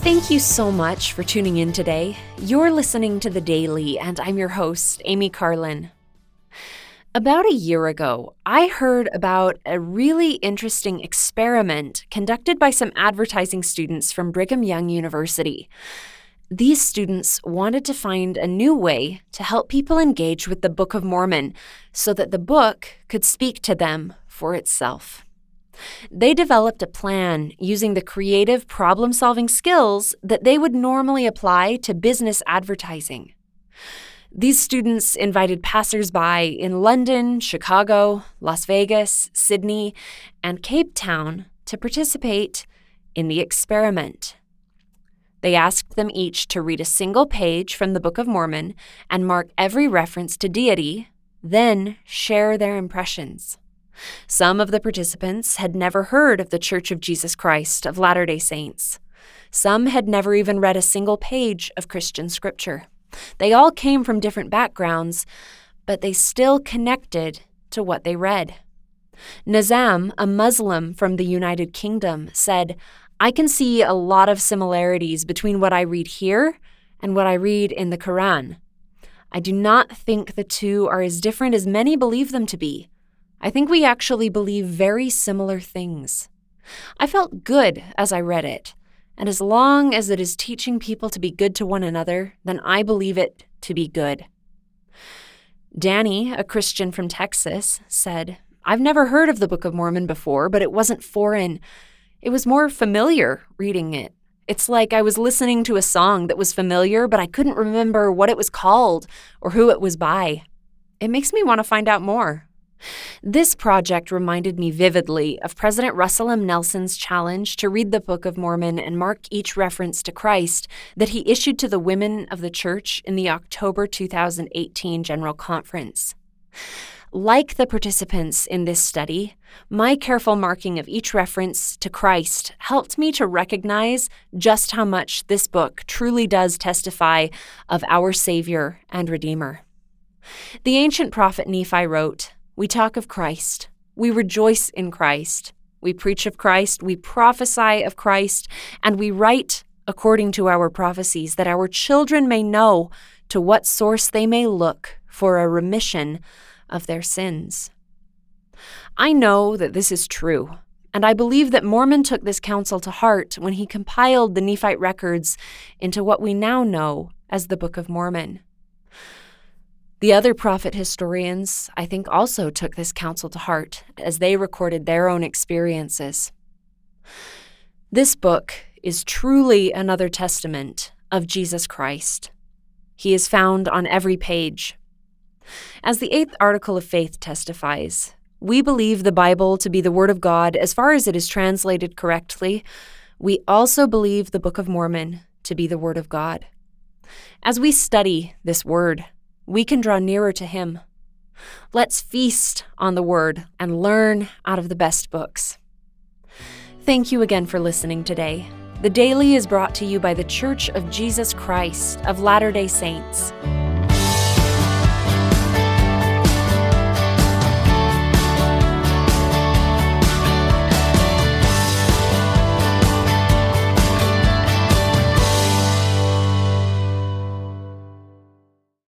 Thank you so much for tuning in today. You're listening to The Daily, and I'm your host, Amy Carlin. About a year ago, I heard about a really interesting experiment conducted by some advertising students from Brigham Young University. These students wanted to find a new way to help people engage with the Book of Mormon so that the book could speak to them for itself. They developed a plan using the creative problem solving skills that they would normally apply to business advertising. These students invited passersby in London, Chicago, Las Vegas, Sydney, and Cape Town to participate in the experiment. They asked them each to read a single page from the Book of Mormon and mark every reference to deity, then share their impressions. Some of the participants had never heard of the Church of Jesus Christ of Latter day Saints. Some had never even read a single page of Christian scripture. They all came from different backgrounds, but they still connected to what they read. Nazam, a Muslim from the United Kingdom, said, I can see a lot of similarities between what I read here and what I read in the Quran. I do not think the two are as different as many believe them to be. I think we actually believe very similar things. I felt good as I read it, and as long as it is teaching people to be good to one another, then I believe it to be good. Danny, a Christian from Texas, said, I've never heard of the Book of Mormon before, but it wasn't foreign. It was more familiar reading it. It's like I was listening to a song that was familiar, but I couldn't remember what it was called or who it was by. It makes me want to find out more. This project reminded me vividly of President Russell M. Nelson's challenge to read the Book of Mormon and mark each reference to Christ that he issued to the women of the church in the October 2018 General Conference. Like the participants in this study, my careful marking of each reference to Christ helped me to recognize just how much this book truly does testify of our Savior and Redeemer. The ancient prophet Nephi wrote, we talk of Christ. We rejoice in Christ. We preach of Christ. We prophesy of Christ. And we write according to our prophecies that our children may know to what source they may look for a remission of their sins. I know that this is true, and I believe that Mormon took this counsel to heart when he compiled the Nephite records into what we now know as the Book of Mormon. The other prophet historians, I think, also took this counsel to heart as they recorded their own experiences. This book is truly another testament of Jesus Christ. He is found on every page. As the eighth article of faith testifies, we believe the Bible to be the Word of God as far as it is translated correctly. We also believe the Book of Mormon to be the Word of God. As we study this Word, we can draw nearer to Him. Let's feast on the Word and learn out of the best books. Thank you again for listening today. The Daily is brought to you by The Church of Jesus Christ of Latter day Saints.